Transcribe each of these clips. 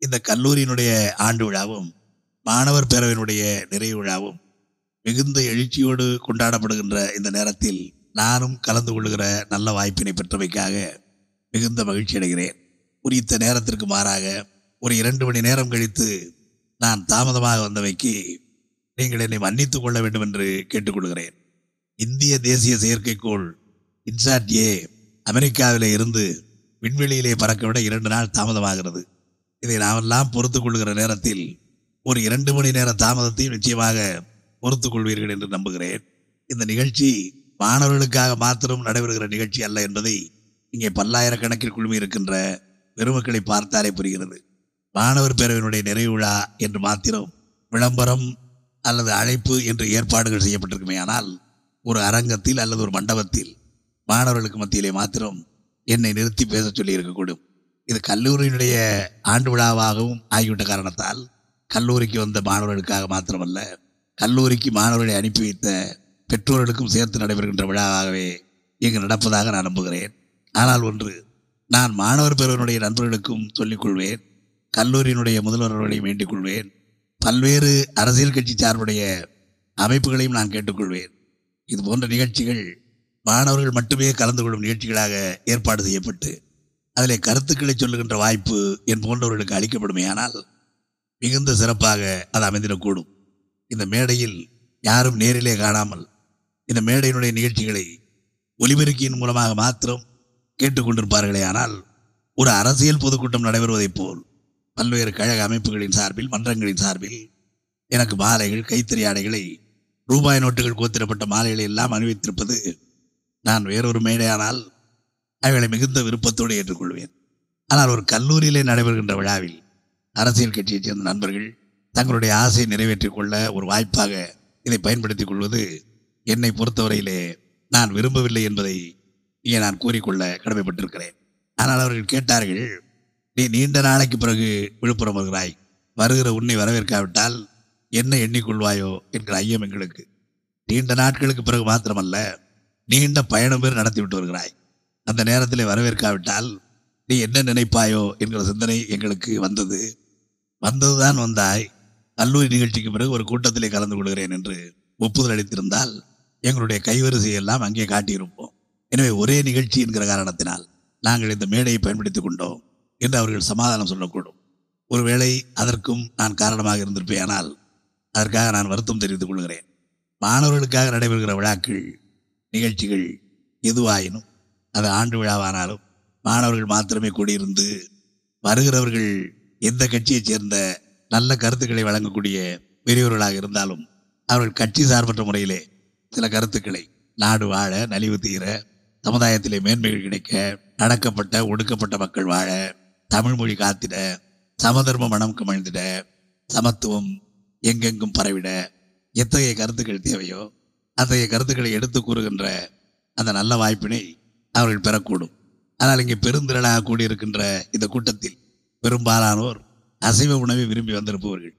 இந்த கல்லூரியினுடைய ஆண்டு விழாவும் மாணவர் பேரவையினுடைய நிறைவு விழாவும் மிகுந்த எழுச்சியோடு கொண்டாடப்படுகின்ற இந்த நேரத்தில் நானும் கலந்து கொள்கிற நல்ல வாய்ப்பினை பெற்றமைக்காக மிகுந்த மகிழ்ச்சி அடைகிறேன். குறித்த நேரத்திற்கு மாறாக ஒரு இரண்டு மணி நேரம் கழித்து நான் தாமதமாக வந்தமைக்கு நீங்கள் என்னை மன்னித்துக் கொள்ள வேண்டும் என்று கேட்டுக்கொள்கிறேன். இந்திய தேசிய செயற்கைக்கோள் இன்சாட் ஏ அமெரிக்காவிலே இருந்து விண்வெளியிலே பறக்க விட இரண்டு நாள் தாமதமாகிறது. இதை நாமெல்லாம் பொறுத்து கொள்கிற நேரத்தில் ஒரு இரண்டு மணி நேர தாமதத்தையும் நிச்சயமாக பொறுத்து கொள்வீர்கள் என்று நம்புகிறேன். இந்த நிகழ்ச்சி மாணவர்களுக்காக மாத்திரம் நடைபெறுகிற நிகழ்ச்சி அல்ல என்பதை இங்கே பல்லாயிரக்கணக்கில் குழுமி இருக்கின்ற பெருமக்களை பார்த்தாலே புரிகிறது. மாணவர் பேரவையினுடைய நிறைவு விழா என்று மாத்திரம் விளம்பரம் அல்லது அழைப்பு என்று ஏற்பாடுகள் செய்யப்பட்டிருக்குமே ஆனால் ஒரு அரங்கத்தில் அல்லது ஒரு மண்டபத்தில் மாணவர்களுக்கு மத்தியிலே மாத்திரம் என்னை நிறுத்தி பேச சொல்லி இருக்கக்கூடும் இது கல்லூரியினுடைய ஆண்டு விழாவாகவும் ஆகிவிட்ட காரணத்தால் கல்லூரிக்கு வந்த மாணவர்களுக்காக மாத்திரமல்ல கல்லூரிக்கு மாணவர்களை அனுப்பி வைத்த பெற்றோர்களுக்கும் சேர்த்து நடைபெறுகின்ற விழாவாகவே இங்கு நடப்பதாக நான் நம்புகிறேன். ஆனால் ஒன்று நான் மாணவர் பேரவனுடைய நண்பர்களுக்கும் சொல்லிக் கொள்வேன் கல்லூரியினுடைய முதல்வர்களையும் வேண்டிக் கொள்வேன் பல்வேறு அரசியல் கட்சி சார்புடைய அமைப்புகளையும் நான் கேட்டுக்கொள்வேன் இது போன்ற நிகழ்ச்சிகள் மாணவர்கள் மட்டுமே கலந்து கொள்ளும் நிகழ்ச்சிகளாக ஏற்பாடு செய்யப்பட்டு அதிலே கருத்துக்களை சொல்லுகின்ற வாய்ப்பு என் போன்றவர்களுக்கு அளிக்கப்படுமேயானால் மிகுந்த சிறப்பாக அது அமைந்திடக்கூடும். இந்த மேடையில் யாரும் நேரிலே காணாமல் இந்த மேடையினுடைய நிகழ்ச்சிகளை ஒலிபெருக்கியின் மூலமாக மாத்திரம் கேட்டுக்கொண்டிருப்பார்களே ஆனால் ஒரு அரசியல் பொதுக்கூட்டம் நடைபெறுவதைப் போல் பல்வேறு கழக அமைப்புகளின் சார்பில் மன்றங்களின் சார்பில் எனக்கு மாலைகள் கைத்தறி ஆடைகளை ரூபாய் நோட்டுகள் கோத்திரப்பட்ட மாலைகளை எல்லாம் அணிவித்திருப்பது நான் வேறொரு மேடையானால் அவைகளை மிகுந்த விருப்பத்தோடு ஏற்றுக்கொள்வேன். ஆனால் ஒரு கல்லூரியிலே நடைபெறுகின்ற விழாவில் அரசியல் கட்சியைச் சேர்ந்த நண்பர்கள் தங்களுடைய ஆசையை நிறைவேற்றிக் கொள்ள ஒரு வாய்ப்பாக இதை பயன்படுத்திக் கொள்வது என்னை பொறுத்தவரையிலே நான் விரும்பவில்லை என்பதை இங்கே நான் கூறிக்கொள்ள கடமைப்பட்டிருக்கிறேன். ஆனால் அவர்கள் கேட்டார்கள் நீ நீண்ட நாளைக்கு பிறகு விழுப்புரம் வருகிறாய். வருகிற உன்னை வரவேற்காவிட்டால் என்ன எண்ணிக்கொள்வாயோ? என்கிற ஐயம் எங்களுக்கு. நீண்ட நாட்களுக்கு பிறகு மாத்திரமல்ல நீண்ட பயணம் பேர் நடத்திவிட்டு வருகிறாய். அந்த நேரத்தில் வரவேற்காவிட்டால் நீ என்ன நினைப்பாயோ என்கிற சிந்தனை எங்களுக்கு வந்தது. வந்ததுதான் வந்தாய். கல்லூரி நிகழ்ச்சிக்கு பிறகு ஒரு கூட்டத்திலே கலந்து கொள்கிறேன் என்று ஒப்புதல் அளித்திருந்தால் எங்களுடைய கைவரிசை எல்லாம் அங்கே காட்டியிருப்போம். எனவே ஒரே நிகழ்ச்சி என்கிற காரணத்தினால் நாங்கள் இந்த மேடையை பயன்படுத்திக் கொண்டோம் என்று அவர்கள் சமாதானம் சொல்லக்கூடும். ஒருவேளை அதற்கும் நான் காரணமாக இருந்திருப்பேனால் அதற்காக நான் வருத்தம் தெரிவித்துக் கொள்கிறேன். மாணவர்களுக்காக நடைபெறுகிற விழாக்கள் நிகழ்ச்சிகள் எதுவாயினும் அது ஆண்டு விழாவானாலும் மாணவர்கள் மாத்திரமே கூடியிருந்து வருகிறவர்கள் எந்த கட்சியைச் சேர்ந்த நல்ல கருத்துக்களை வழங்கக்கூடிய பெரியவர்களாக இருந்தாலும் அவர்கள் கட்சி சார்பற்ற முறையிலே சில கருத்துக்களை நாடு வாழ நலிவு தீர சமுதாயத்திலே மேன்மைகள் கிடைக்க அடக்கப்பட்ட ஒடுக்கப்பட்ட மக்கள் வாழ தமிழ் மொழி காத்திட சமதர்ம மனம் கமழ்ந்திட சமத்துவம் எங்கெங்கும் பரவிட எத்தகைய கருத்துக்கள் தேவையோ அத்தகைய கருத்துக்களை எடுத்து கூறுகின்ற அந்த நல்ல வாய்ப்பினை அவர்கள் பெறக்கூடும். ஆனால் இங்கே பெருந்திரளாக கூடியிருக்கின்ற இந்த கூட்டத்தில் பெரும்பாலானோர் அசைவ உணவை விரும்பி வந்திருப்பவர்கள்.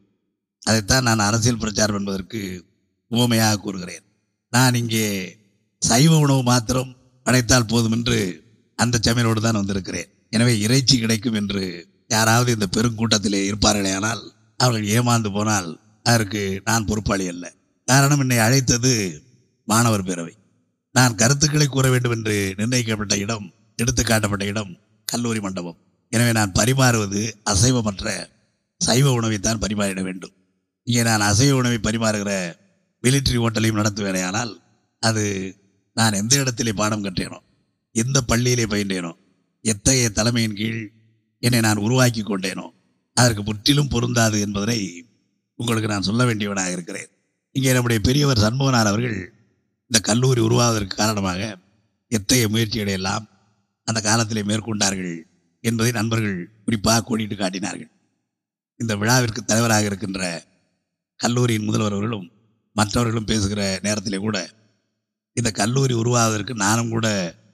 அதைத்தான் நான் அரசியல் பிரச்சாரம் என்பதற்கு உவமையாக கூறுகிறேன். நான் இங்கே சைவ உணவு மாத்திரம் படைத்தால் போதும் என்று அந்த சமையலோடு தான் வந்திருக்கிறேன். எனவே இறைச்சி கிடைக்கும் என்று யாராவது இந்த பெருங்கூட்டத்திலே இருப்பார்களே ஆனால் அவர்கள் ஏமாந்து போனால் அதற்கு நான் பொறுப்பாளி அல்ல. காரணம் என்னை அழைத்தது மாணவர் பேரவை. நான் கருத்துக்களை கூற வேண்டும் என்று நிர்ணயிக்கப்பட்ட இடம் எடுத்து காட்டப்பட்ட இடம் கல்லூரி மண்டபம். எனவே நான் பரிமாறுவது அசைவமற்ற சைவ உணவைத்தான் பரிமாறிட வேண்டும். இங்கே நான் அசைவ உணவை பரிமாறுகிற மிலிட்ரி ஹோட்டலையும் நடத்துவேனேயானால் அது நான் எந்த இடத்திலே பாடம் கட்டேனோ எந்த பள்ளியிலே பயின்றேனோ எத்தகைய தலைமையின் கீழ் என்னை நான் உருவாக்கி கொண்டேனோ அதற்கு முற்றிலும் பொருந்தாது என்பதனை உங்களுக்கு நான் சொல்ல வேண்டியவனாக இருக்கிறேன் இங்கே நம்முடைய பெரியவர் சண்முகனார் அவர்கள் இந்த கல்லூரி உருவாவதற்கு காரணமாக எத்தகைய முயற்சிகளை எல்லாம் அந்த காலத்திலே மேற்கொண்டார்கள் என்பதை நண்பர்கள் குறிப்பாக கோடிட்டு காட்டினார்கள். இந்த விழாவிற்கு தலைவராக இருக்கின்ற கல்லூரியின் முதல்வர் அவர்களும் மற்றவர்களும் பேசுகிற நேரத்திலே கூட இந்த கல்லூரி உருவாவதற்கு நானும் கூட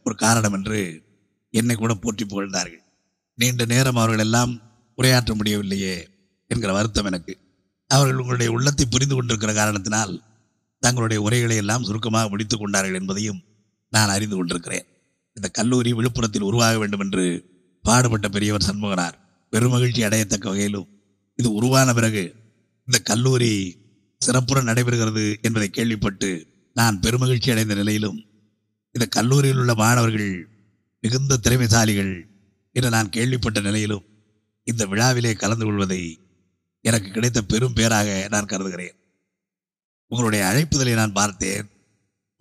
ஒரு காரணம் என்று என்னை கூட போற்றி புகழ்ந்தார்கள். நீண்ட நேரம் அவர்கள் எல்லாம் உரையாற்ற முடியவில்லையே என்கிற வருத்தம் எனக்கு. அவர்கள் உங்களுடைய உள்ளத்தை புரிந்து கொண்டிருக்கிற காரணத்தினால் தங்களுடைய உரைகளை எல்லாம் சுருக்கமாக முடித்துக் கொண்டார்கள் என்பதையும் நான் அறிந்து கொண்டிருக்கிறேன். இந்த கல்லூரி விழுப்புரத்தில் உருவாக வேண்டும் என்று பாடுபட்ட பெரியவர் சண்முகனார் பெருமகிழ்ச்சி அடையத்தக்க வகையிலும் இது உருவான பிறகு இந்த கல்லூரி சிறப்புற நடைபெறுகிறது என்பதை கேள்விப்பட்டு நான் பெருமகிழ்ச்சி அடைந்த நிலையிலும் இந்த கல்லூரியில் உள்ள மாணவர்கள் மிகுந்த திறமைசாலிகள் என்று நான் கேள்விப்பட்ட நிலையிலும் இந்த விழாவிலே கலந்து கொள்வதை எனக்கு கிடைத்த பெரும் பேராக நான் கருதுகிறேன். உங்களுடைய அழைப்புதலை நான் பார்த்தேன்.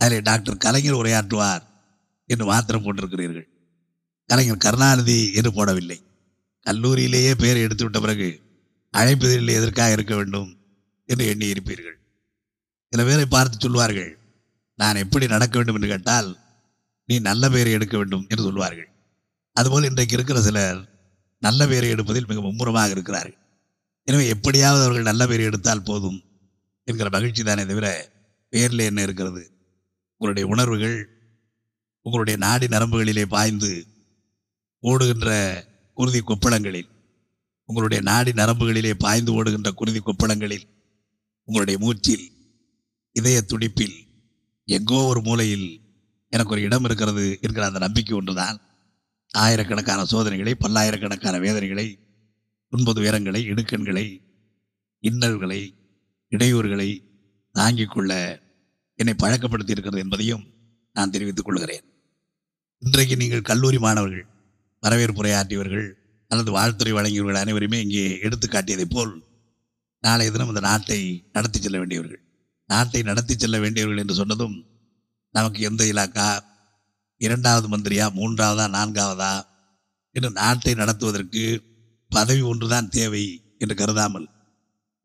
அதில் டாக்டர் கலைஞர் உரையாற்றுவார் என்று மாத்திரம் போட்டிருக்கிறீர்கள் கலைஞர் கருணாநிதி என்று போடவில்லை. கல்லூரியிலேயே பெயர் எடுத்துவிட்ட பிறகு அழைப்பதில் எதற்காக இருக்க வேண்டும் என்று எண்ணி இருப்பீர்கள் சில பேரை பார்த்து சொல்வார்கள் நான் எப்படி நடக்க வேண்டும் என்று கேட்டால் நீ நல்ல பெயரை எடுக்க வேண்டும் என்று சொல்வார்கள். அதுபோல் இன்றைக்கு இருக்கிற சிலர் நல்ல பெயரை எடுப்பதில் மிக மும்முரமாக இருக்கிறார்கள். எனவே எப்படியாவது அவர்கள் நல்ல பெயரை எடுத்தால் போதும். இருக்கிற மகிழ்ச்சி தானே தவிர பெயரில் என்ன இருக்கிறது? உங்களுடைய உணர்வுகள் உங்களுடைய நாடி நரம்புகளிலே பாய்ந்து ஓடுகின்ற குருதி கொப்பளங்களில் உங்களுடைய நாடி நரம்புகளிலே பாய்ந்து ஓடுகின்ற குருதி கொப்பளங்களில் உங்களுடைய மூச்சில் இதய துடிப்பில் எங்கோ ஒரு மூலையில் எனக்கு ஒரு இடம் இருக்கிறது என்கிற அந்த நம்பிக்கை ஒன்றுதான். ஆயிரக்கணக்கான சோதனைகளை பல்லாயிரக்கணக்கான வேதனைகளை துன்ப துயரங்களை இடுக்கண்களை இன்னல்களை இடையூறுகளை தாங்கிக் கொள்ள என்னை பழக்கப்படுத்தி இருக்கிறது என்பதையும் நான் தெரிவித்துக் கொள்கிறேன். இன்றைக்கு நீங்கள் கல்லூரி மாணவர்கள் வரவேற்புரையாற்றியவர்கள் அல்லது வாழ்த்துறை வழங்கியவர்கள் அனைவருமே இங்கே எடுத்து காட்டியதைப் போல் நாளைய தினம் இந்த நாட்டை நடத்தி செல்ல வேண்டியவர்கள். நாட்டை நடத்தி செல்ல வேண்டியவர்கள் என்று சொன்னதும் நமக்கு எந்த இலாக்கா? இரண்டாவது மந்திரியா? மூன்றாவதா? நான்காவதா? என்று நாட்டை நடத்துவதற்கு பதவி ஒன்றுதான் தேவை என்று கருதாமல்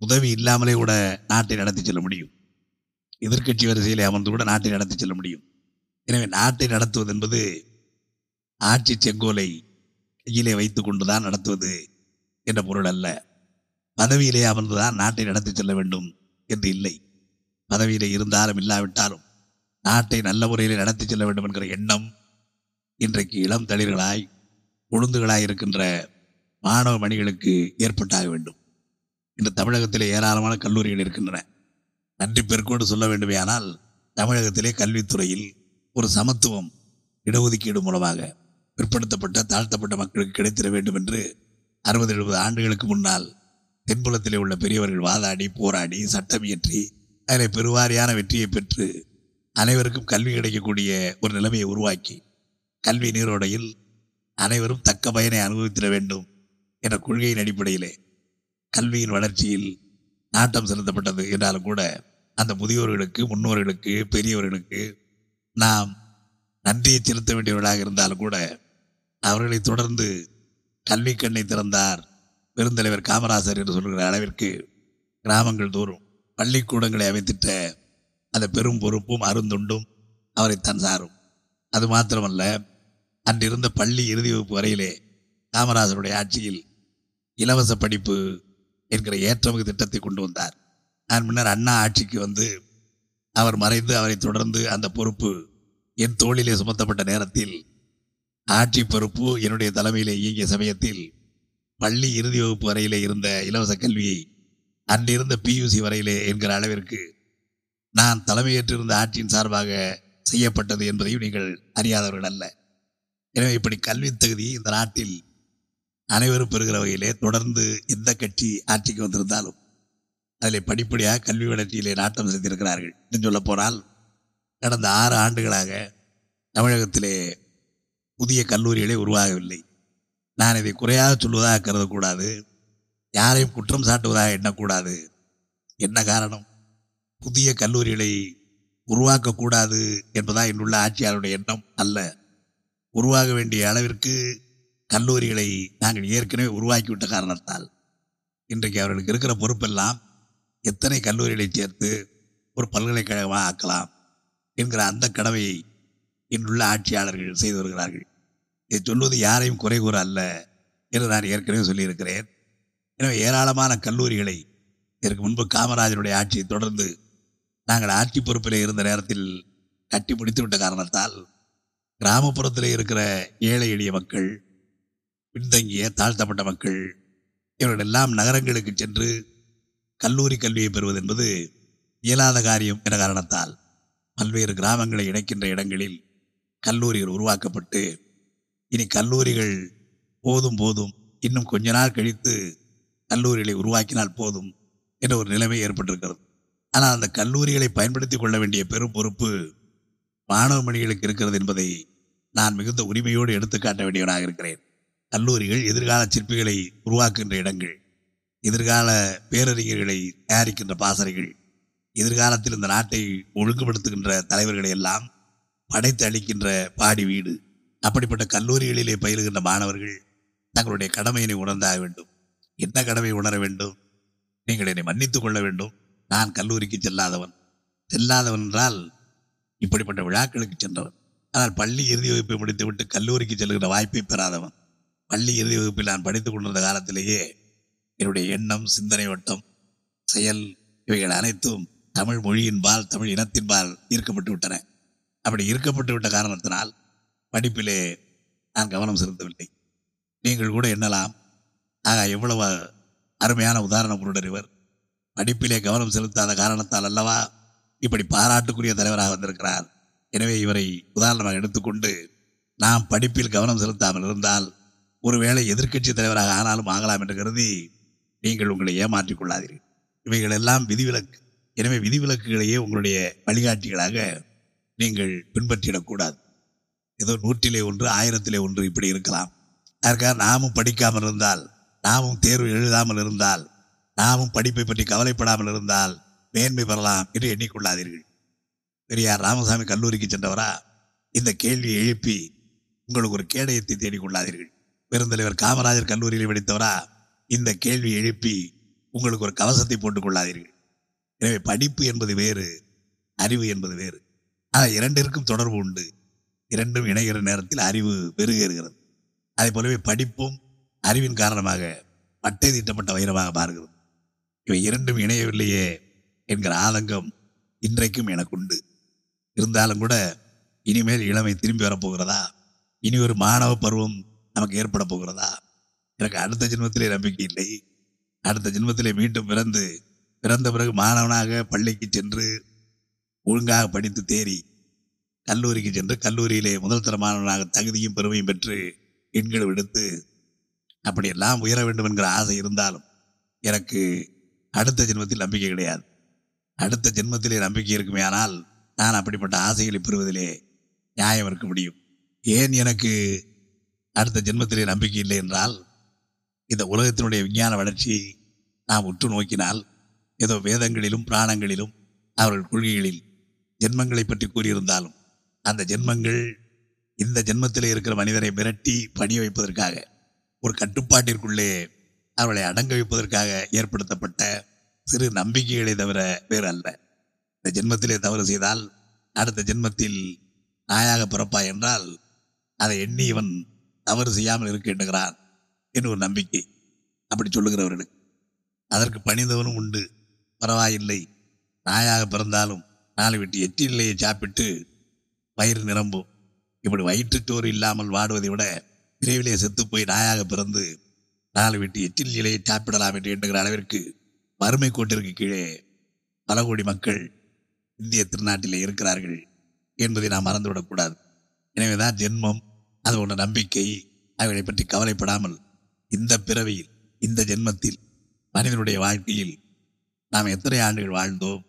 உதவி இல்லாமலே கூட நாட்டை நடத்தி செல்ல முடியும். எதிர்க்கட்சி வரிசையிலே அமர்ந்து கூட நாட்டை நடத்தி செல்ல முடியும். எனவே நாட்டை நடத்துவது என்பது ஆட்சி செங்கோலை கையிலே வைத்துக் கொண்டுதான் நடத்துவது என்ற பொருள் அல்ல. பதவியிலே அமர்ந்துதான் நாட்டை நடத்தி செல்ல வேண்டும் என்று இல்லை. பதவியிலே இருந்தாலும் இல்லாவிட்டாலும் நாட்டை நல்ல முறையில் நடத்தி செல்ல வேண்டும் என்கிற எண்ணம் இன்றைக்கு இளம் தளிர்களாய் உளுந்துகளாய் இருக்கின்ற மாணவ மணிகளுக்கு ஏற்பட்டாக வேண்டும். இன்று தமிழகத்திலே ஏராளமான கல்லூரிகள் இருக்கின்றன. நன்றி பெருக்கோடு சொல்ல வேண்டுமேயானால் தமிழகத்திலே கல்வித்துறையில் ஒரு சமத்துவம் இடஒதுக்கீடு மூலமாக பிற்படுத்தப்பட்ட தாழ்த்தப்பட்ட மக்களுக்கு கிடைத்திட வேண்டும் என்று அறுபது எழுபது ஆண்டுகளுக்கு முன்னால் தென்புலத்திலே உள்ள பெரியவர்கள் வாதாடி போராடி சட்டம் இயற்றி அதில் பெருவாரியான வெற்றியை பெற்று அனைவருக்கும் கல்வி கிடைக்கக்கூடிய ஒரு நிலைமையை உருவாக்கி கல்வி நீரோடையில் அனைவரும் தக்க பயனை அனுபவித்திட வேண்டும் என்ற கொள்கையின் அடிப்படையிலே கல்வியின் வளர்ச்சியில் நாட்டம் செலுத்தப்பட்டது. என்றாலும் கூட அந்த முதியோர்களுக்கு முன்னோர்களுக்கு பெரியவர்களுக்கு நாம் நன்றியை செலுத்த வேண்டியவர்களாக இருந்தாலும் கூட அவர்களை தொடர்ந்து கல்வி கண்ணை திறந்தார் பெருந்தலைவர் காமராசர் என்று சொல்கிற அளவிற்கு கிராமங்கள் தோறும் பள்ளிக்கூடங்களை அமைத்திட்ட அந்த பெரும் பொறுப்பும் அருந்துண்டும் அவரை தன் சாரும். அது மாத்திரமல்ல அன்றிருந்த பள்ளி இறுதி வகுப்பு வரையிலே காமராசருடைய ஆட்சியில் இலவச படிப்பு என்கிற ஏற்றமிகு திட்டத்தை கொண்டு வந்தார். நான் முன்னர் அண்ணா ஆட்சிக்கு வந்து அவர் மறைந்து அவரை தொடர்ந்து அந்த பொறுப்பு என் தோளிலே சுமத்தப்பட்ட நேரத்தில் ஆட்சி பொறுப்பு என்னுடைய தலைமையிலே இயங்கிய சமயத்தில் பள்ளி இறுதி வகுப்பு வரையிலே இருந்த இலவச கல்வியை அன்றிருந்த பியூசி வரையிலே என்கிற அளவிற்கு நான் தலைமையேற்றிருந்த ஆட்சியின் சார்பாக செய்யப்பட்டது என்பதையும் நீங்கள் அறியாதவர்கள் அல்ல. எனவே இப்படி கல்வி தகுதி இந்த நாட்டில் அனைவரும் பெறுகிற வகையிலே தொடர்ந்து எந்த கட்சி ஆட்சிக்கு வந்திருந்தாலும் அதில் படிப்படியாக கல்வி வளர்ச்சியிலே நாட்டம் செலுத்தியிருக்கிறார்கள். என்று சொல்ல போனால் கடந்த ஆறு ஆண்டுகளாக தமிழகத்திலே புதிய கல்லூரிகளே உருவாகவில்லை. நான் இதை குறையாக சொல்வதாக கருதக்கூடாது. யாரையும் குற்றம் சாட்டுவதாக எண்ணக்கூடாது. என்ன காரணம்? புதிய கல்லூரிகளை உருவாக்கக்கூடாது என்பதா இன்றுள்ள ஆட்சியாளருடைய எண்ணம் அல்ல. உருவாக வேண்டிய அளவிற்கு கல்லூரிகளை நாங்கள் ஏற்கனவே உருவாக்கிவிட்ட காரணத்தால் இன்றைக்கு அவர்களுக்கு இருக்கிற பொறுப்பெல்லாம் எத்தனை கல்லூரிகளை சேர்த்து ஒரு பல்கலைக்கழகமாக ஆக்கலாம் என்கிற அந்த கடமையை இன்றுள்ள ஆட்சியாளர்கள் செய்து வருகிறார்கள். இதை சொல்வது யாரையும் குறை கூற அல்ல என்று நான் ஏற்கனவே சொல்லியிருக்கிறேன். எனவே ஏராளமான கல்லூரிகளை இதற்கு முன்பு காமராஜருடைய ஆட்சியை தொடர்ந்து நாங்கள் ஆட்சி பொறுப்பில் இருந்த நேரத்தில் கட்டி முடித்துவிட்ட காரணத்தால் கிராமப்புறத்தில் இருக்கிற ஏழை எளிய மக்கள் பின்தங்கிய தாழ்த்தப்பட்ட மக்கள் இவர்கள் எல்லாம் நகரங்களுக்கு சென்று கல்லூரி கல்வியை பெறுவது என்பது இயலாத காரியம் என காரணத்தால் பல்வேறு கிராமங்களை இணைக்கின்ற இடங்களில் கல்லூரிகள் உருவாக்கப்பட்டு இனி கல்லூரிகள் போதும் போதும் இன்னும் கொஞ்ச நாள் கழித்து கல்லூரிகளை உருவாக்கினால் போதும் என்ற ஒரு நிலைமை ஏற்பட்டிருக்கிறது. ஆனால் அந்த கல்லூரிகளை பயன்படுத்திக் கொள்ள வேண்டிய பெரும் பொறுப்பு மாணவ மணிகளுக்கு இருக்கிறது என்பதை நான் மிகுந்த உரிமையோடு எடுத்துக்காட்ட வேண்டியவனாக இருக்கிறேன். கல்லூரிகள் எதிர்கால சிற்பிகளை உருவாக்குகின்ற இடங்கள் எதிர்கால பேரறிஞர்களை தயாரிக்கின்ற பாசறைகள் எதிர்காலத்தில் இந்த நாட்டை ஒழுங்குபடுத்துகின்ற தலைவர்களை எல்லாம் படைத்து அளிக்கின்ற பாடி வீடு அப்படிப்பட்ட கல்லூரிகளிலே பயிலுகின்ற மாணவர்கள் தங்களுடைய கடமையினை உணர்ந்தாக வேண்டும். என்ன கடமை உணர வேண்டும்? நீங்கள் என்னை மன்னித்து கொள்ள வேண்டும். நான் கல்லூரிக்கு செல்லாதவன். செல்லாதவன் என்றால் இப்படிப்பட்ட விழாக்களுக்கு சென்றவன். ஆனால் பள்ளி இறுதி வகுப்பை முடித்துவிட்டு கல்லூரிக்கு செல்கிற வாய்ப்பை பெறாதவன். பள்ளி இறுதி வகுப்பில் நான் படித்துக் கொண்டிருந்த காலத்திலேயே என்னுடைய எண்ணம் சிந்தனை வட்டம் செயல் இவைகள் அனைத்தும் தமிழ் மொழியின்பால் தமிழ் இனத்தின்பால் ஈர்க்கப்பட்டு விட்டன. அப்படி ஈர்க்கப்பட்டு விட்ட காரணத்தினால் படிப்பிலே நான் கவனம் செலுத்தவில்லை. நீங்கள் கூட எண்ணலாம். ஆக எவ்வளவு அருமையான உதாரண பொருடர் இவர். படிப்பிலே கவனம் செலுத்தாத காரணத்தால் அல்லவா இப்படி பாராட்டுக்குரிய தலைவராக வந்திருக்கிறார். எனவே இவரை உதாரணமாக எடுத்துக்கொண்டு நாம் படிப்பில் கவனம் செலுத்தாமல் இருந்தால் ஒருவேளை எதிர்க்கட்சி தலைவராக ஆனாலும் ஆகலாம் என்று கருதி நீங்கள் உங்களை ஏமாற்றிக் கொள்ளாதீர்கள். இவைகள் எல்லாம் விதிவிலக்கு. எனவே விதிவிலக்குகளையே உங்களுடைய வழிகாட்டிகளாக நீங்கள் பின்பற்றிடக்கூடாது ஏதோ நூற்றிலே ஒன்று ஆயிரத்திலே ஒன்று இப்படி இருக்கலாம். அதற்காக நாமும் படிக்காமல் இருந்தால் நாமும் தேர்வு எழுதாமல் இருந்தால் நாமும் படிப்பை பற்றி கவலைப்படாமல் இருந்தால் மேன்மை பெறலாம் என்று எண்ணிக்கொள்ளாதீர்கள். பெரியார் ராமசாமி கல்லூரிக்கு சென்றவரா? இந்த கேள்வியை எழுப்பி உங்களுக்கு ஒரு கேடயத்தை தேடிக்கொள்ளாதீர்கள் பெருந்தலைவர் காமராஜர் கல்லூரியில் படித்தவரா? இந்த கேள்வி எழுப்பி உங்களுக்கு ஒரு கவசத்தை போட்டுக் கொள்ளாதீர்கள். எனவே படிப்பு என்பது வேறு அறிவு என்பது வேறு. ஆனால் இரண்டிற்கும் தொடர்பு உண்டு. இரண்டும் இணைகிற நேரத்தில் அறிவு பெருகேறுகிறது. அதே போலவே படிப்பும் அறிவின் காரணமாக பட்டை தீட்டப்பட்ட வைரமாக மாறுகிறது. இவை இரண்டும் இணையவில்லையே என்கிற ஆதங்கம் இன்றைக்கும் எனக்கு உண்டு இருந்தாலும் கூட இனிமேல் இளமை திரும்பி வரப்போகிறதா? இனி ஒரு மாணவ பருவம் நமக்கு ஏற்பட போகிறதா? எனக்கு அடுத்த ஜென்மத்திலே நம்பிக்கை இல்லை. அடுத்த ஜென்மத்திலே மீண்டும் பிறந்து பிறந்த பிறகு மாணவனாக பள்ளிக்கு சென்று ஒழுங்காக படித்து தேறி கல்லூரிக்கு சென்று கல்லூரியிலே முதல் தர மாணவனாக தகுதியும் பெருமையும் பெற்று எண்கள் விடுத்து அப்படியெல்லாம் உயர வேண்டும் என்கிற ஆசை இருந்தாலும் எனக்கு அடுத்த ஜென்மத்தில் நம்பிக்கை கிடையாது. அடுத்த ஜென்மத்திலே நம்பிக்கை இருக்குமே ஆனால் நான் அப்படிப்பட்ட ஆசைகளை பெறுவதிலே நியாயம் இருக்க முடியும். ஏன் எனக்கு அடுத்த ஜென்மத்திலே நம்பிக்கை இல்லை என்றால் இந்த உலகத்தினுடைய விஞ்ஞான வளர்ச்சியை நாம் உற்று நோக்கினால் ஏதோ வேதங்களிலும் புராணங்களிலும் அவர்கள் கொள்கைகளில் ஜென்மங்களை பற்றி கூறியிருந்தாலும் அந்த ஜென்மங்கள் இந்த ஜென்மத்திலே இருக்கிற மனிதரை மிரட்டி பணி வைப்பதற்காக ஒரு கட்டுப்பாட்டிற்குள்ளே அவர்களை அடங்க வைப்பதற்காக ஏற்படுத்தப்பட்ட சிறு நம்பிக்கைகளை தவிர வேறு அல்ல இந்த ஜென்மத்திலே தவறு செய்தால் அடுத்த ஜென்மத்தில் நாயாக பிறப்பாய் என்றால் அதை எண்ணி இவன் தவறு செய்யாமல் இருக்க என்று ஒரு நம்பிக்கை. அப்படி சொல்லுகிறவர்களுக்கு அதற்கு பணிந்தவனும் உண்டு. பரவாயில்லை. நாயாக பிறந்தாலும் நாலு விட்டு எச்சிலையை சாப்பிட்டு வயிறு நிரம்பும். இப்படி வயிற்றுச்சோறு இல்லாமல் வாடுவதை விட விரைவிலே செத்துப்போய் நாயாக பிறந்து நாலு விட்டு எச்சில் நிலையை சாப்பிடலாம் என்று எண்ணுகிற அளவிற்கு வறுமை கோட்டிற்கு கீழே பல கோடி மக்கள் இந்திய திருநாட்டிலே இருக்கிறார்கள் என்பதை நாம் மறந்துவிடக்கூடாது. எனவேதான் ஜென்மம் அது ஒன்று நம்பிக்கை அவைகளை பற்றி கவலைப்படாமல் இந்த பிறவியில் இந்த ஜென்மத்தில் மனிதனுடைய வாழ்க்கையில் நாம் எத்தனை ஆண்டுகள் வாழ்ந்தோம்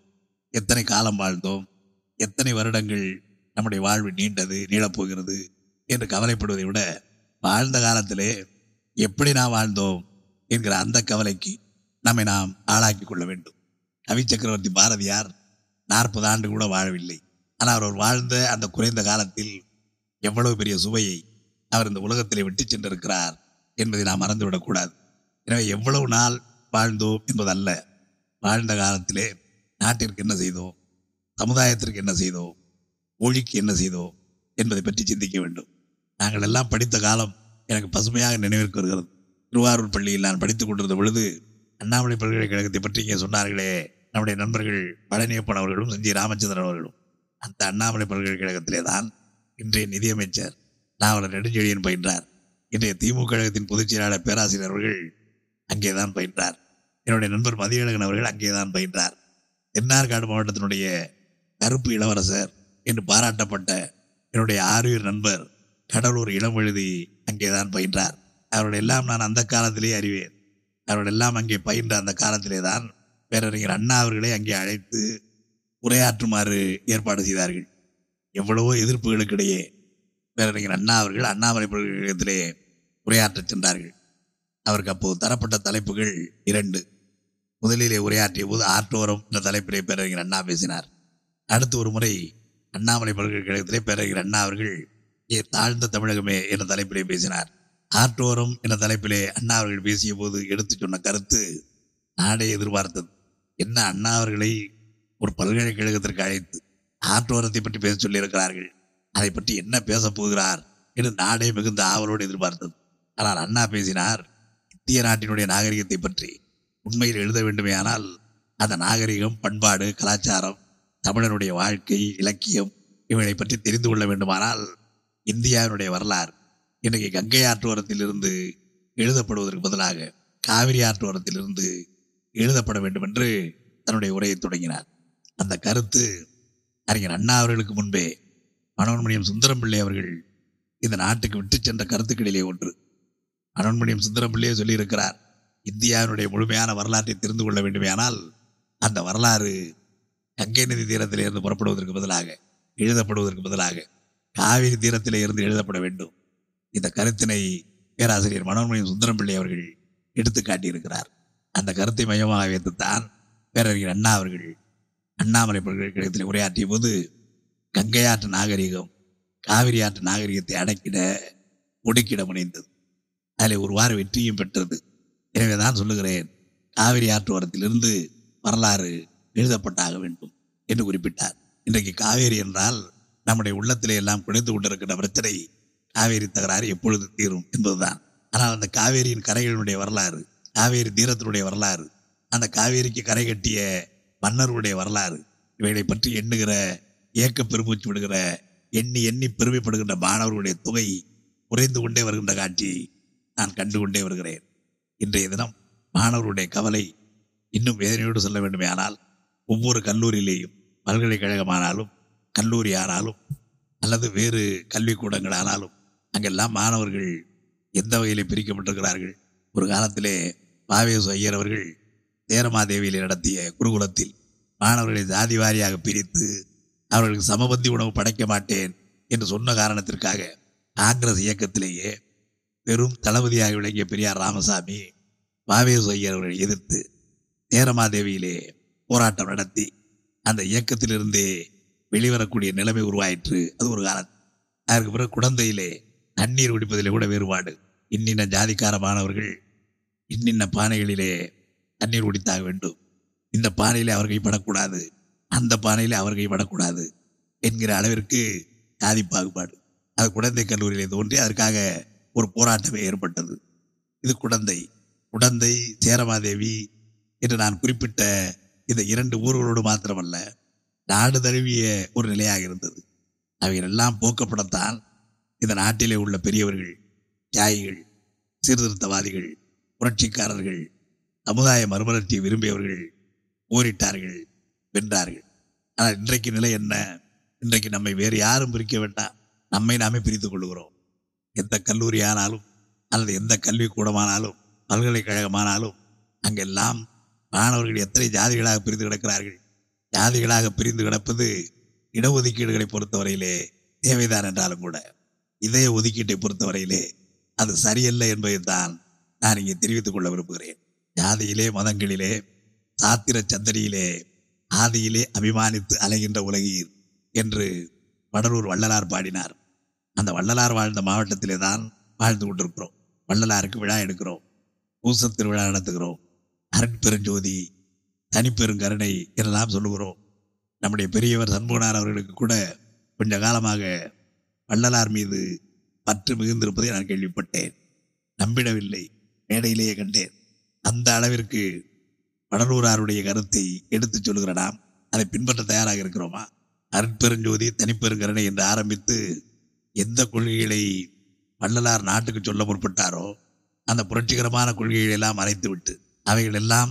எத்தனை காலம் வாழ்ந்தோம் எத்தனை வருடங்கள் நம்முடைய வாழ்வு நீண்டது நீளப்போகிறது என்று கவலைப்படுவதை விட வாழ்ந்த காலத்திலே எப்படி நாம் வாழ்ந்தோம் என்கிற அந்த கவலைக்கு நம்மை நாம் ஆளாக்கி கொள்ள வேண்டும். கவி சக்கரவர்த்தி பாரதியார் நாற்பது ஆண்டு கூட வாழவில்லை. ஆனால் அவர் வாழ்ந்த அந்த குறைந்த காலத்தில் எவ்வளவு பெரிய சுவையை அவர் இந்த உலகத்திலே விட்டு சென்றிருக்கிறார் என்பதை நாம் மறந்துவிடக்கூடாது. எனவே எவ்வளவு நாள் வாழ்ந்தோம் என்பதல்ல. வாழ்ந்த காலத்திலே நாட்டிற்கு என்ன செய்தோம்? சமுதாயத்திற்கு என்ன செய்தோம்? மொழிக்கு என்ன செய்தோம்? என்பதை பற்றி சிந்திக்க வேண்டும். நாங்கள் எல்லாம் படித்த காலம் எனக்கு பசுமையாக நினைவிற்கு வருகிறது. திருவாரூர் பள்ளியில் நான் படித்துக் கொண்டிருந்த பொழுது அண்ணாமலை பல்கலைக்கழகத்தை பற்றி இங்கே சொன்னார்களே நம்முடைய நண்பர்கள் பழனியப்பன் அவர்களும் செஞ்சி ராமச்சந்திரன் அவர்களும். அந்த அண்ணாமலை பல்கலைக்கழகத்திலே தான் இன்றைய நிதியமைச்சர் நாவலர் நெடுஞ்செழியன் பயின்றார். இன்றைய திமுக கழகத்தின் பொதுச் செயலாளர் பேராசிரியர் அவர்கள் அங்கேதான் பயின்றார். என்னுடைய நண்பர் மதியழகன் அவர்கள் அங்கேதான் பயின்றார். தென்னார்காடு மாவட்டத்தினுடைய கருப்பு இளவரசர் என்று பாராட்டப்பட்ட என்னுடைய ஆரியர் நண்பர் கடலூர் இளம் எழுதி அங்கேதான் பயின்றார். அவர்களெல்லாம் நான் அந்த காலத்திலே அறிவேன். அவர்களெல்லாம் அங்கே பயின்ற அந்த காலத்திலே தான் பேரறிஞர் அண்ணா அவர்களை அங்கே அழைத்து உரையாற்றுமாறு ஏற்பாடு செய்தார்கள். எவ்வளவோ எதிர்ப்புகளுக்கிடையே பேரறிஞர் அண்ணா அவர்கள் அண்ணாமலை பல்கலைக்கழகத்திலே உரையாற்றச் சென்றார்கள். அவருக்கு அப்போது தரப்பட்ட தலைப்புகள் இரண்டு. முதலிலே உரையாற்றிய போது ஆற்றோரம் என்ற தலைப்பிலே பேரறிஞர் அண்ணா பேசினார். அடுத்து ஒரு முறை அண்ணாமலை பல்கலைக்கழகத்திலே பேரறிஞர் அண்ணா அவர்கள் ஏ தாழ்ந்த தமிழகமே என்ற தலைப்பிலே பேசினார். ஆற்றோரம் என்ற தலைப்பிலே அண்ணா அவர்கள் பேசிய போது எடுத்துச் சொன்ன கருத்து நாடே எதிர்பார்த்தது. என்ன அண்ணா அவர்களை ஒரு பல்கலைக்கழகத்திற்கு அழைத்து ஆற்றோரத்தை பற்றி பேச சொல்லியிருக்கிறார்கள். அதை பற்றி என்ன பேசப் போகிறார் என்று நாடே மிகுந்த ஆவலோடு எதிர்பார்த்தது. ஆனால் அண்ணா பேசினார் இந்திய நாட்டினுடைய நாகரிகத்தை பற்றி. உண்மையில் எழுத வேண்டுமேயானால் அந்த நாகரிகம் பண்பாடு கலாச்சாரம் தமிழனுடைய வாழ்க்கை இலக்கியம் இவைகளை பற்றி தெரிந்து கொள்ள வேண்டுமானால் இந்தியாவினுடைய வரலாறு இன்றைக்கு கங்கை ஆற்றோரத்திலிருந்து எழுதப்படுவதற்கு பதிலாக காவிரி ஆற்றோரத்திலிருந்து எழுதப்பட வேண்டும் என்று தன்னுடைய உரையை தொடங்கினார். அந்த கருத்து அறிஞர் அண்ணா அவர்களுக்கு முன்பே மனோன்மணியம் சுந்தரம் பிள்ளை அவர்கள் இந்த நாட்டுக்கு விட்டு சென்ற கருத்துக்களிலே ஒன்று. மனோன்மணியம் சுந்தரம் பிள்ளையே சொல்லியிருக்கிறார் இந்தியாவினுடைய முழுமையான வரலாற்றை தெரிந்து கொள்ள வேண்டுமேனால் அந்த வரலாறு கங்கை நதி தீரத்திலே இருந்து புறப்படுவதற்கு பதிலாக எழுதப்படுவதற்கு பதிலாக காவிரி தீரத்திலே இருந்து எழுதப்பட வேண்டும். இந்த கருத்தினை பேராசிரியர் மனோன்மணியம் சுந்தரம் பிள்ளை அவர்கள் எடுத்து காட்டியிருக்கிறார் அந்த கருத்தை மையமாக வைத்துத்தான் பேரறிஞர் அண்ணா அவர்கள் அண்ணாமலை பல்கலைக்கழகத்தில் உரையாற்றிய போது கங்கையாற்று நாகரிகம் காவிரி ஆற்று நாகரிகத்தை அடக்கிட ஒடுக்கிட முனைந்தது. அதில் ஒரு வார வெற்றியும் பெற்றது. எனவே தான் சொல்லுகிறேன் காவிரி ஆற்று ஓரத்திலிருந்து வரலாறு எழுதப்பட்டாக வேண்டும் என்று குறிப்பிட்டார். இன்றைக்கு காவேரி என்றால் நம்முடைய உள்ளத்திலே எல்லாம் குறைந்து கொண்டிருக்கின்ற பிரச்சனை காவேரி தகராறு எப்பொழுது தீரும் என்பதுதான். ஆனால் அந்த காவேரியின் கரைகளினுடைய வரலாறு காவேரி தீரத்தினுடைய வரலாறு அந்த காவேரிக்கு கரை கட்டிய மன்னர்களுடைய வரலாறு. இவைகளை பற்றி எண்ணுகிற ஏக்க பெருமூச்சு விடுகிற எண்ணி எண்ணி பெருமைப்படுகின்ற மாணவர்களுடைய தொகை குறைந்து கொண்டே வருகின்ற காட்சி நான் கண்டு கொண்டே வருகிறேன். இன்றைய தினம் மாணவர்களுடைய கவலை இன்னும் வேதனையோடு சொல்ல வேண்டுமே ஆனால் ஒவ்வொரு கல்லூரியிலேயும் பல்கலைக்கழகமானாலும் கல்லூரி ஆனாலும் அல்லது வேறு கல்விக்கூடங்கள் ஆனாலும் அங்கெல்லாம் மாணவர்கள் எந்த வகையிலே பிரிக்கப்பட்டிருக்கிறார்கள்? ஒரு காலத்திலே பாவேசு ஐயர் அவர்கள் தேரமாதேவியில் நடத்திய குருகுலத்தில் மாணவர்களை ஜாதி வாரியாக பிரித்து அவர்களுக்கு சமபந்தி உணவு படைக்க மாட்டேன் என்று சொன்ன காரணத்திற்காக காங்கிரஸ் இயக்கத்திலேயே பெரும் தளபதியாக விளங்கிய பெரியார் ராமசாமி பாவேஸ் ஐயர் அவர்களை எதிர்த்து தேரமாதேவியிலே போராட்டம் நடத்தி அந்த இயக்கத்திலிருந்தே வெளிவரக்கூடிய நிலைமை உருவாயிற்று. அது ஒரு காலம். அதற்கு பிறகு குழந்தையிலே தண்ணீர் குடிப்பதிலே கூட வேறுபாடு. இன்னின்ன ஜாதிக்கார மாணவர்கள் இன்னின்ன பானைகளிலே தண்ணீர் குடித்தாக வேண்டும். இந்த பானையில் அவர் கைப்படக்கூடாது அந்த பானையில் அவர் கைப்படக்கூடாது என்கிற அளவிற்கு ஜாதி பாகுபாடு. அது குழந்தை கல்லூரியிலே தோன்றி அதற்காக ஒரு போராட்டமே ஏற்பட்டது. இது குழந்தை குடந்தை சேரமாதேவி என்று நான் குறிப்பிட்ட இந்த இரண்டு ஊர்களோடு மாத்திரமல்ல நாடு தழுவிய ஒரு நிலையாக இருந்தது. அவையெல்லாம் போக்கப்படத்தான் இந்த நாட்டிலே உள்ள பெரியவர்கள் தியாகிகள் சீர்திருத்தவாதிகள் புரட்சிக்காரர்கள் சமுதாய மறுமலர்ச்சியை விரும்பியவர்கள் போரிட்டார்கள் வென்றார்கள். ஆனால் இன்றைக்கு நிலை என்ன? இன்றைக்கு நம்மை வேறு யாரும் பிரிக்க வேண்டாம். நம்மை நாமே பிரித்து கொள்கிறோம் எந்த கல்லூரி ஆனாலும் அல்லது எந்த கல்விக்கூடமானாலும் பல்கலைக்கழகமானாலும் அங்கெல்லாம் மாணவர்கள் எத்தனை ஜாதிகளாக பிரிந்து கிடக்கிறார்கள்? ஜாதிகளாக பிரிந்து கிடப்பது இடஒதுக்கீடுகளை பொறுத்தவரையிலே தேவைதான் என்றாலும் கூட இதய ஒதுக்கீட்டை பொறுத்தவரையிலே அது சரியல்ல என்பதைத்தான் நான் இங்கே தெரிவித்துக் கொள்ள விரும்புகிறேன். ஜாதியிலே மதங்களிலே ஆத்திர சந்தனியிலே ஆதியிலே அபிமானித்து அலைகின்ற உலகீர் என்று வடலூர் வள்ளலார் பாடினார். அந்த வள்ளலார் வாழ்ந்த மாவட்டத்திலே தான் வாழ்ந்து கொண்டிருக்கிறோம். வள்ளலாருக்கு விழா எடுக்கிறோம். பூச திருவிழா நடத்துகிறோம். அருட்பெருஞ்சோதி தனிப்பெருங்கருணை என்றெல்லாம் சொல்லுகிறோம். நம்முடைய பெரியவர் சண்முகனார் அவர்களுக்கு கூட கொஞ்ச காலமாக வள்ளலார் மீது பற்று மிகுந்திருப்பதை நான் கேள்விப்பட்டேன். நம்பிடவில்லை. மேடையிலேயே கண்டேன். அந்த அளவிற்கு வடலூராருடைய கருத்தை எடுத்துச் சொல்கிறடாம் அதை பின்பற்ற தயாராக இருக்கிறோமா? அருட்பெருஞ்சோதி தனிப்பெருங்கருணை என்று ஆரம்பித்து எந்த கொள்கைகளை வள்ளலார் நாட்டுக்கு சொல்ல முற்பட்டாரோ அந்த புரட்சிகரமான கொள்கைகளை எல்லாம் மறைத்துவிட்டு அவைகள் எல்லாம்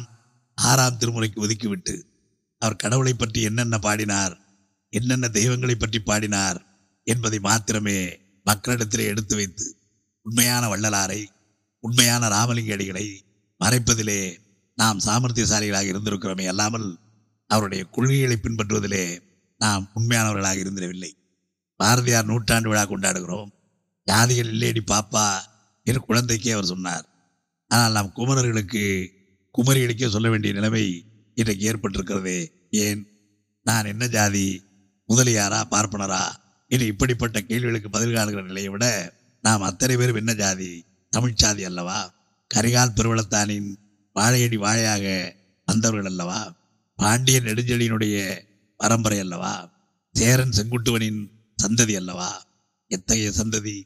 ஆறாம் திருமுறைக்கு ஒதுக்கிவிட்டு அவர் கடவுளை பற்றி என்னென்ன பாடினார் என்னென்ன தெய்வங்களை பற்றி பாடினார் என்பதை மாத்திரமே மக்களிடத்திலே எடுத்து வைத்து உண்மையான வள்ளலாரை உண்மையான ராமலிங்க அடிகளை மறைப்பதிலே நாம் சாமர்த்தியசாலிகளாக இருந்திருக்கிறோமே அல்லாமல் அவருடைய கொள்கைகளை பின்பற்றுவதிலே நாம் உண்மையானவர்களாக இருந்திடவில்லை. பாரதியார் நூற்றாண்டு விழா கொண்டாடுகிறோம். ஜாதிகள் இல்லேடி பாப்பா என்று குழந்தைக்கே அவர் சொன்னார். ஆனால் நாம் குமரர்களுக்கு குமரிகளுக்கே சொல்ல வேண்டிய நிலைமை இன்றைக்கு ஏற்பட்டிருக்கிறதே. ஏன்? நான் என்ன ஜாதி? முதலியாரா பார்ப்பனரா? இனி இப்படிப்பட்ட கேள்விகளுக்கு பதில் காணுகிற நிலையை விட நாம் அத்தனை பேரும் என்ன ஜாதி? தமிழ் சாதி அல்லவா? கரிகால் பெருவளத்தானின் வாழையடி வாழையாக வந்தவர்கள் அல்லவா? பாண்டியன் நெடுஞ்செழியினுடைய பரம்பரை அல்லவா? சேரன் செங்குட்டுவனின் சந்ததி அல்லவா? எத்தகைய சந்ததி?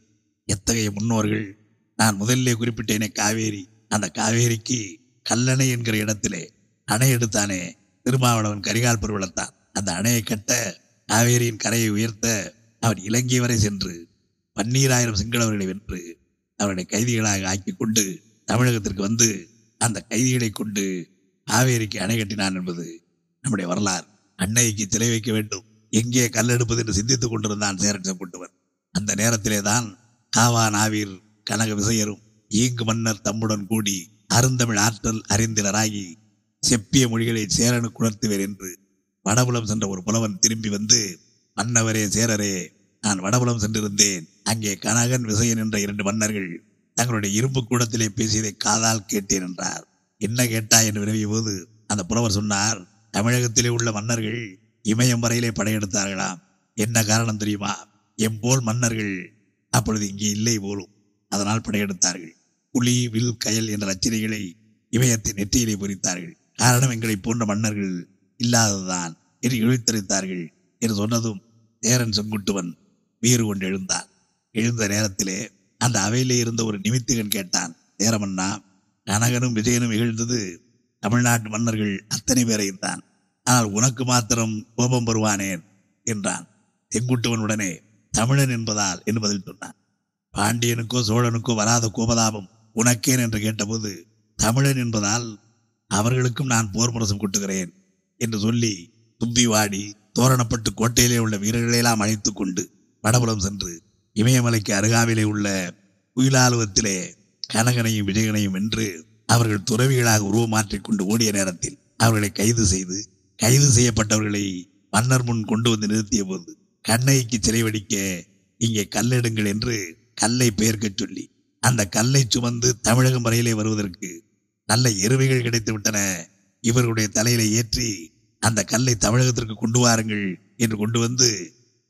எத்தகைய முன்னோர்கள்? நான் முதலிலே குறிப்பிட்டேனே காவேரி. அந்த காவேரிக்கு கல்லணை என்கிற இடத்திலே அணை எடுத்தானே. திருமாவளவன் கரிகால் பெருவளத்தான் அந்த அணையை கட்ட காவேரியின் கரையை உயர்த்த அவன் இலங்கை வரை சென்று பன்னீராயிரம் சிங்களவர்களை வென்று அவர்களை கைதிகளாக ஆக்கி கொண்டு தமிழகத்திற்கு வந்து அந்த கைதிகளை கொண்டு காவேரிக்கு அணை கட்டினான் என்பது நம்முடைய வரலாறு. அன்னைக்கு சிலை வைக்க வேண்டும். எங்கே கல்லெடுப்பது என்று சிந்தித்துக் கொண்டிருந்தான் சேரன் செங்குட்டுவன் அந்த நேரத்திலே தான் காவா நாவீர் கனக விசையரும் ஈங்கு மன்னர் தம்முடன் கூடி அருந்தமிழ் ஆற்றல் அறிந்தினராகி செப்பிய மொழிகளை சேரனுக்கு உணர்த்துவேர் என்று வடபுலம் சென்ற ஒரு புலவன் திரும்பி வந்து மன்னவரே சேரரே நான் வடபுலம் சென்றிருந்தேன். அங்கே கனகன் விசயன் என்ற இரண்டு மன்னர்கள் தங்களுடைய இரும்பு கூடத்திலே பேசியதை காதால் கேட்டேன் என்றார். என்ன கேட்டாய் என்று வினவிய போது அந்த புலவர் சொன்னார் தமிழகத்திலே உள்ள மன்னர்கள் இமயம் வரையிலே படையெடுத்தார்களாம். என்ன காரணம் தெரியுமா? எம்போல் மன்னர்கள் அப்பொழுது இங்கே இல்லை போலும். அதனால் படையெடுத்தார்கள். புலி வில் கயல் என்ற ரச்சனைகளை இமயத்தை நெற்றியிலே பொறித்தார்கள். காரணம் எங்களை போன்ற மன்னர்கள் இல்லாததுதான் என்று இழுத்தறித்தார்கள் என்று சொன்னதும் சேரன் செங்குட்டுவன் வீறு கொண்டு எழுந்தான். எழுந்த நேரத்திலே அந்த அவையிலே இருந்த ஒரு நிமித்திகன் கேட்டான் நேரமன்னா கனகனும் விஜயனும் இகழ்ந்தது தமிழ்நாட்டு மன்னர்கள் அத்தனை பேரையும் தான். ஆனால் உனக்கு மாத்திரம் கோபம் வருவானேன் என்றான். செங்குட்டுவனுடனே தமிழன் என்பதால் என்று பதில் சொன்னான். பாண்டியனுக்கோ சோழனுக்கோ வராத கோபதாபம் உனக்கேன்? என்று கேட்டபோது தமிழன் என்பதால் அவர்களுக்கும் நான் போர் முரசம் கொட்டுகிறேன் என்று சொல்லி தும்பி வாடி தோரணப்பட்டு கோட்டையிலே உள்ள வீரர்களையெல்லாம் அழைத்துக் கொண்டு வடபுலம் சென்று இமயமலைக்கு அருகாவிலே உள்ள குயிலாலுவத்திலே கனகனையும் விஜயனையும் வென்று அவர்கள் துறவிகளாக உருவமாற்றிக் கொண்டு ஓடிய நேரத்தில் அவர்களை கைது செய்து கைது செய்யப்பட்டவர்களை மன்னர் முன் கொண்டு வந்து நிறுத்திய போது கண்ணைக்கு சிறை வடிக்க இங்கே கல்லெடுங்கள் என்று கல்லை பெயர்க்கச் சொல்லி அந்த கல்லை சுமந்து தமிழகம் வரையிலே வருவதற்கு நல்ல எருமைகள் கிடைத்து விட்டன இவர்களுடைய தலையில ஏற்றி அந்த கல்லை தமிழகத்திற்கு கொண்டு வாருங்கள் என்று கொண்டு வந்து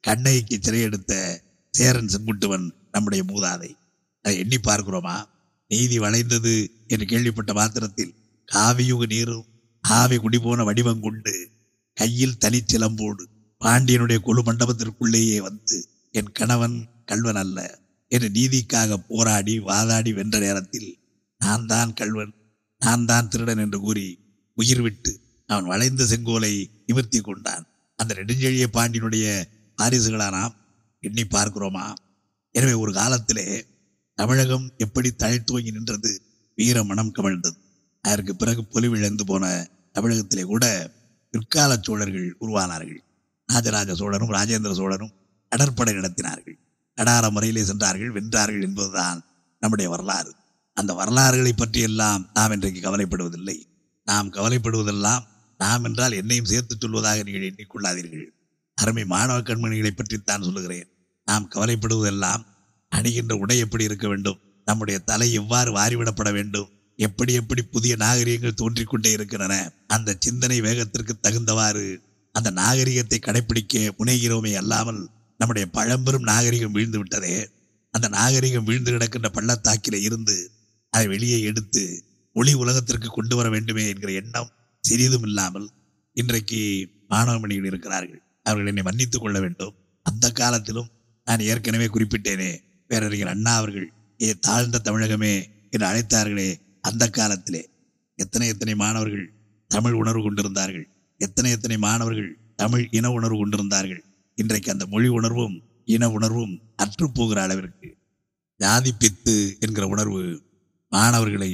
கண்ணைக்கு சிறையெடுத்த சேரன் செங்குட்டுவன் நம்முடைய மூதாதை. அதை எண்ணி பார்க்கிறோமா? நீதி வளைந்தது என்று கேள்விப்பட்ட மாத்திரத்தில் காவியுக நீரும் ஆவி குடிபோன வடிவம் கொண்டு கையில் தனிச்சிலம்போடு பாண்டியனுடைய கொலு மண்டபத்திற்குள்ளேயே வந்து என் கணவன் கல்வன் அல்ல என்று நீதிக்காக போராடி வாதாடி வென்ற நேரத்தில் நான் தான் கல்வன் நான் தான் திருடன் என்று கூறி உயிர் விட்டு அவன் வளைந்த செங்கோலை நிமிர்த்தி கொண்டான். அந்த நெடுஞ்செழிய பாண்டியனுடைய வாரிசுகளானாம் எண்ணி பார்க்கிறோமா? எனவே ஒரு காலத்திலே தமிழகம் எப்படி தழைத்துவங்கி நின்றது? வீர மனம் கவிழ்ந்தது. அதற்கு பிறகு பொலிவிழந்து போன தமிழகத்திலே கூட பிற்கால சோழர்கள் உருவானார்கள். ராஜராஜ சோழரும் ராஜேந்திர சோழரும் கடற்படை நடத்தினார்கள். கடார முறையிலே சென்றார்கள் வென்றார்கள் என்பதுதான் நம்முடைய வரலாறு. அந்த வரலாறுகளை பற்றியெல்லாம் நாம் இன்றைக்கு கவலைப்படுவதில்லை. நாம் கவலைப்படுவதெல்லாம் நாம் என்றால் என்னையும் சேர்த்து சொல்வதாக நீங்கள் எண்ணிக்கொள்ளாதீர்கள் அருமை மாணவ கண்மணிகளை பற்றித்தான் சொல்லுகிறேன். நாம் கவலைப்படுவதெல்லாம் அணிகின்ற உடை எப்படி இருக்க வேண்டும்? நம்முடைய தலை எவ்வாறு வாரிவிடப்பட வேண்டும்? எப்படி எப்படி புதிய நாகரிகங்கள் தோன்றிக் கொண்டே இருக்கின்றன? அந்த சிந்தனை வேகத்திற்கு தகுந்தவாறு அந்த நாகரிகத்தை கடைபிடிக்க முனைகிறோமே அல்லாமல் நம்முடைய பழம்பெரும் நாகரிகம் வீழ்ந்து விட்டதே. அந்த நாகரிகம் வீழ்ந்து கிடக்கின்ற பள்ளத்தாக்கில இருந்து அதை வெளியே எடுத்து ஒளி உலகத்திற்கு கொண்டு வர வேண்டுமே என்கிற எண்ணம் சிறிதும் இல்லாமல் இன்றைக்கு மாணவமணிகள் இருக்கிறார்கள். அவர்கள் என்னை மன்னித்துக் கொள்ள வேண்டும். அந்த காலத்திலும் நான் ஏற்கனவே குறிப்பிட்டேனே பேரறிஞர் அண்ணா அவர்கள் ஏ தாழ்ந்த தமிழகமே என்று அழைத்தார்களே அந்த காலத்திலே. எத்தனை எத்தனை மாணவர்கள் தமிழ் உணர்வு கொண்டிருந்தார்கள். எத்தனை எத்தனை மாணவர்கள் தமிழ் இன உணர்வு கொண்டிருந்தார்கள். இன்றைக்கு அந்த மொழி உணர்வும் இன உணர்வும் அற்றுப்போகிற அளவிற்கு ஜாதி பித்து என்கிற உணர்வு மாணவர்களை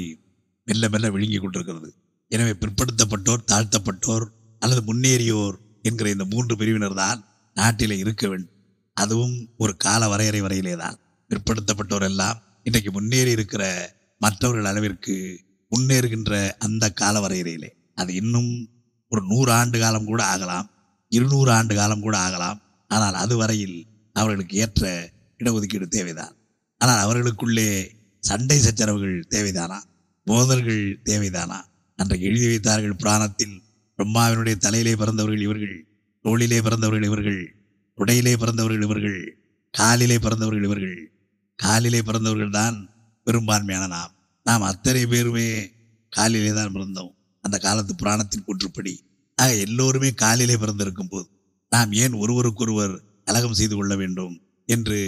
மெல்ல மெல்ல விழுங்கி கொண்டிருக்கிறது. எனவே பிற்படுத்தப்பட்டோர் தாழ்த்தப்பட்டோர் அல்லது முன்னேறியோர் என்கிற இந்த மூன்று பிரிவினர் தான் நாட்டிலே இருக்க வேண்டும். அதுவும் ஒரு கால வரையறை வரையிலே தான் பிற்படுத்தப்பட்டோர் எல்லாம் இன்றைக்கு முன்னேறி இருக்கிற மற்றவர்கள் அளவிற்கு முன்னேறுகின்ற அந்த கால வரையறையிலே. அது இன்னும் ஒரு நூறு ஆண்டு காலம் கூட ஆகலாம் இருநூறு ஆண்டு காலம் கூட ஆகலாம். ஆனால் அதுவரையில் அவர்களுக்கு ஏற்ற இடஒதுக்கீடு தேவைதான். ஆனால் அவர்களுக்குள்ளே சண்டை சச்சரவுகள் தேவைதானா? மோதல்கள் தேவைதானா? அன்றைக்கு எழுதி வைத்தார்கள் புராணத்தில் பிரம்மாவினுடைய தலையிலே பிறந்தவர்கள் இவர்கள் தோளிலே பிறந்தவர்கள் இவர்கள் உடையிலே பிறந்தவர்கள் இவர்கள் காலிலே பிறந்தவர்கள் இவர்கள் காலிலே பிறந்தவர்கள் தான் பெரும்பான்மையான நாம். நாம் அத்தனை பேருமே காலிலே தான் பிறந்தோம். அந்த காலத்து புராணத்தின் கூற்றுப்படி. ஆக எல்லோருமே காலிலே பிறந்திருக்கும் போது நாம் ஏன் ஒருவருக்கொருவர் கலகம் செய்து கொள்ள வேண்டும் என்று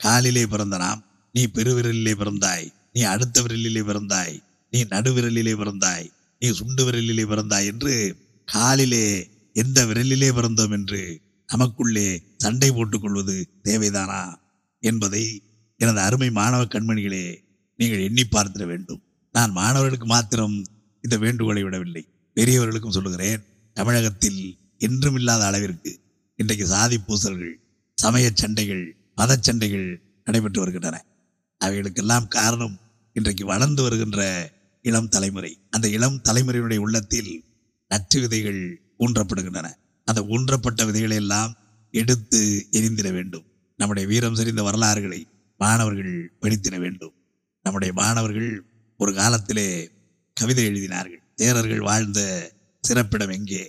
காலிலே பிறந்த நாம்? நீ பெருவிரலிலே பிறந்தாய் நீ அடுத்த விரலிலே பிறந்தாய் நீ நடுவிரலிலே பிறந்தாய் நீ சுண்டு விரலிலே பிறந்தாய் என்று காலிலே எந்த விரலிலே பிறந்தோம் என்று நமக்குள்ளே சண்டை போட்டுக்கொள்வது தேவைதானா என்பதை எனது அருமை மாணவ கண்மணிகளே நீங்கள் எண்ணி பார்த்திட வேண்டும். நான் மாணவர்களுக்கு மாத்திரம் இந்த வேண்டுகோளை விடவில்லை. பெரியவர்களுக்கும் சொல்லுகிறேன் தமிழகத்தில் என்றும் இல்லாத அளவிற்கு இன்றைக்கு சாதி பூசல்கள் சமய சண்டைகள் மதச்சண்டைகள் நடைபெற்று வருகின்றன. அவைகளுக்கெல்லாம் காரணம் இன்றைக்கு வளர்ந்து வருகின்ற இளம் தலைமுறை. அந்த இளம் தலைமுறையினுடைய உள்ளத்தில் நச்சு விதைகள் ஊன்றப்படுகின்றன. அந்த ஊன்றப்பட்ட விதைகளை எல்லாம் எடுத்து எரிந்திட வேண்டும். நம்முடைய வீரம் செறிந்த வரலாறுகளை மாணவர்கள் படித்திட வேண்டும். நம்முடைய மாணவர்கள் ஒரு காலத்திலே கவிதை எழுதினார்கள். தேரர்கள் வாழ்ந்த சிறப்பிடம் எங்கே?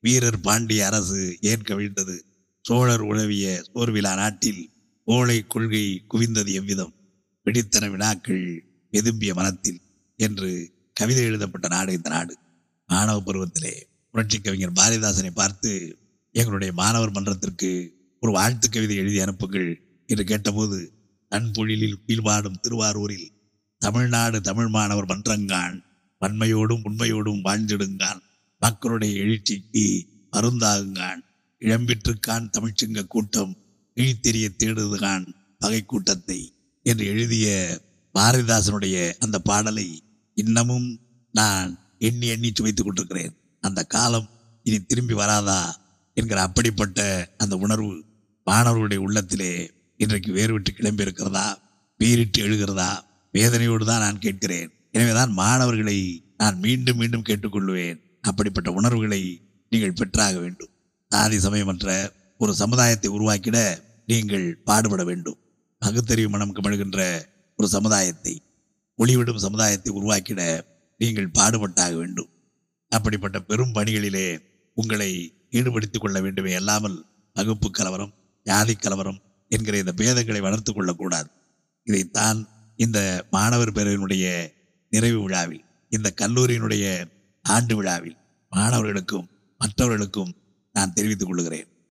வீரர் பாண்டிய அரசு ஏன் கவிழ்ந்தது? சோழர் உழவிய சோர்விலா நாட்டில் ஓலை கொள்கை குவிந்தது எவ்விதம்? பிடித்தன வினாக்கள் எதும்பிய மனத்தில் என்று கவிதை எழுதப்பட்ட நாடு இந்த நாடு. மாணவ பருவத்திலே புரட்சி கவிஞர் பாரதிதாசனை பார்த்து எங்களுடைய மாணவர் மன்றத்திற்கு ஒரு வாழ்த்து கவிதை எழுதி அனுப்புங்கள் என்று கேட்டபோது தன்பொழிலில் கீழ்பாடும் திருவாரூரில் தமிழ்நாடு தமிழ் மாணவர் மன்றங்கான் வன்மையோடும் உண்மையோடும் வாழ்ந்திடுங்கான் மக்களுடைய எழுச்சிக்கு மருந்தாகுங்கான் இளம்பிற்றுக்கான் தமிழ்ச்சிங்க கூட்டம் இழித்தெரிய தேடுதுகான் பகை கூட்டத்தை என்று எழுதிய பாரதிதாசனுடைய அந்த பாடலை இன்னமும் நான் எண்ணி எண்ணி சுவைத்துக் கொண்டிருக்கிறேன். அந்த காலம் இனி திரும்பி வராதா என்கிற அப்படிப்பட்ட அந்த உணர்வு மாணவர்களுடைய உள்ளத்திலே இன்றைக்கு வேறு விட்டு கிளம்பி இருக்கிறதா பீரிட்டு எழுகிறதா? வேதனையோடு தான் நான் கேட்கிறேன். எனவேதான் மாணவர்களை நான் மீண்டும் மீண்டும் கேட்டுக்கொள்வேன். அப்படிப்பட்ட உணர்வுகளை நீங்கள் பெற்றாக வேண்டும். சாதி சமயமற்ற ஒரு சமுதாயத்தை உருவாக்கிட நீங்கள் பாடுபட வேண்டும். பகுத்தறிவு மனம் கமழ்கின்ற ஒரு சமுதாயத்தை ஒளிவிடும் சமுதாயத்தை உருவாக்கிட நீங்கள் பாடுபட்டாக வேண்டும். அப்படிப்பட்ட பெரும் பணிகளிலே உங்களை ஈடுபடுத்திக் கொள்ள வேண்டுமே அல்லாமல் வகுப்பு கலவரம் ஜாதி கலவரம் என்கிற இந்த பேதங்களை வளர்த்து கொள்ளக்கூடாது. இதைத்தான் இந்த மாணவர் பேரவையினுடைய நிறைவு விழாவில் இந்த கல்லூரியினுடைய ஆண்டு விழாவில் மாணவர்களுக்கும் மற்றவர்களுக்கும் நான் தெரிவித்துக் கொள்கிறேன்.